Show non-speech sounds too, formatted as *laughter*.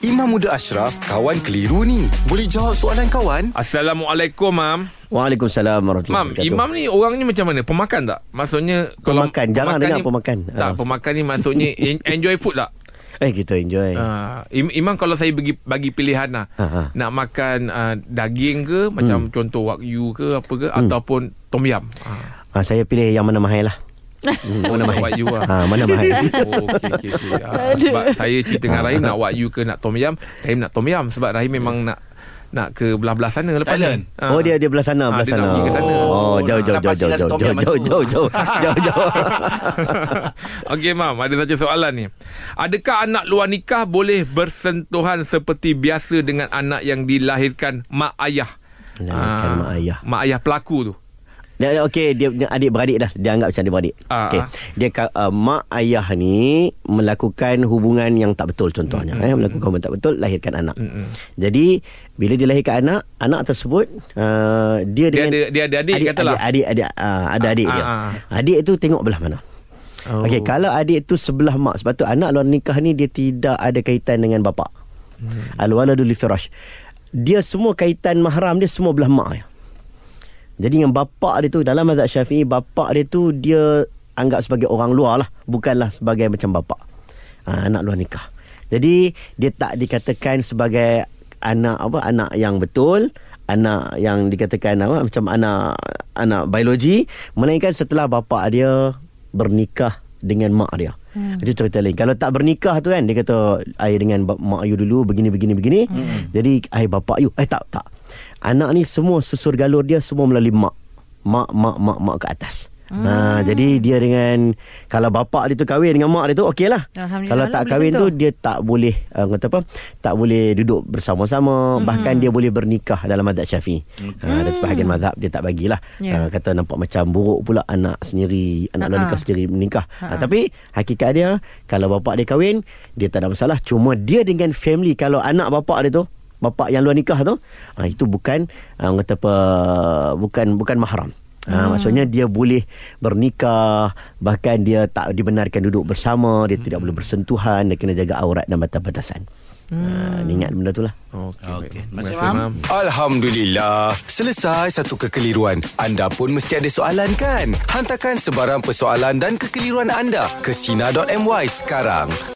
Imam Muda Ashraf, kawan keliru ni. Boleh jawab soalan kawan? Assalamualaikum, Mam. Waalaikumsalam warahmatullahi Mam, wabarakatuh. Imam ni orang ni macam mana? Pemakan tak? Maksudnya Pemakan. Jarang dengar ni- pemakan. Tak, Ah. pemakan ni maksudnya *laughs* en- enjoy food tak? Eh kita enjoy. Uh, Imam kalau saya bagi bagi pilihan lah ha. nak makan uh, daging ke macam contoh wagyu ke apa ke ataupun tom yam. Ha. Ah, saya pilih yang mana mahal lah. Hmm, mana mahal? Wagyu lah. Ha, mana mahal? *laughs* Oh, okey okey okey. Ah, sebab saya cerita dengan Rahim nak wagyu ke nak tom yam, Rahim nak tom yam sebab Rahim memang nak nak ke belah-belah sana lepas Thailand? ni. Ah. Oh dia dia belah sana, Ah, belah dia nak sana. pergi ke sana. Oh, jauh jauh jauh jauh jauh tom jauh *laughs* yum jauh tu. jauh jauh jauh jauh. Okey mam, ada satu soalan ni. Adakah anak luar nikah boleh bersentuhan seperti biasa dengan anak yang dilahirkan mak ayah? Dilahirkan Ah, mak ayah. Mak ayah pelaku tu. Dia dia- okey dia, dia adik beradik dah. Dia anggap macam adik beradik. Ah, Okey. ah. Dia uh, mak ayah ni melakukan hubungan yang tak betul contohnya eh melakukan hubungan tak betul lahirkan anak. Mm-mm. Jadi bila dia lahirkan anak, anak tersebut uh, dia Dia dengan ada- dia ada adik, katalah. Adik adik, uh, ada adik Ah, dia. ah, Adik tu tengok belah mana. Oh. Okey, kalau adik tu sebelah mak sebab tu anak luar nikah ni dia tidak ada kaitan dengan bapa. Hmm. Al-waladu li firash. Dia semua kaitan mahram dia semua belah mak dia. Jadi dengan bapa dia tu dalam mazhab Syafi'i bapa dia tu dia anggap sebagai orang luar lah, bukanlah sebagai macam bapa. Ha, anak luar nikah. Jadi dia tak dikatakan sebagai anak apa anak yang betul, anak yang dikatakan apa macam anak anak biologi melainkan setelah bapa dia bernikah dengan mak dia. Hmm. Itu cerita lain. Kalau tak bernikah tu kan dia kata ayah dengan mak you dulu begini begini begini. Hmm. Jadi ayah bapa you eh tak tak. Anak ni semua susur galur dia semua melalui mak. Mak mak mak mak ke atas. Hmm. Ha, jadi dia dengan kalau bapa dia tu kahwin dengan mak dia tu okeylah. Alhamdulillah Kalau lah, tak kahwin tu dia tak boleh uh, kata apa? Tak boleh duduk bersama-sama hmm. bahkan dia boleh bernikah dalam mazhab Syafi'i. Okay. Ha, ada sebahagian mazhab dia tak bagilah. Yeah. Uh, kata nampak macam buruk pula anak sendiri, anak Ha-ha. nikah sendiri menikah. Ha, tapi hakikat dia kalau bapa dia kahwin, dia tak ada masalah. Cuma dia dengan family kalau anak bapa dia tu bapa yang luar nikah tu ha, itu bukan uh, kata apa bukan bukan mahram Ha, hmm. Maksudnya dia boleh bernikah Bahkan dia tak dibenarkan duduk bersama Dia hmm. tidak boleh bersentuhan Dia kena jaga aurat dan batas-batasan hmm. ha, ingat benda tu lah Okey. Okey. baik. Terima kasih. Mam. Alhamdulillah. Selesai satu kekeliruan. Anda pun mesti ada soalan kan? Hantarkan sebarang persoalan dan kekeliruan anda ke Sina.my sekarang.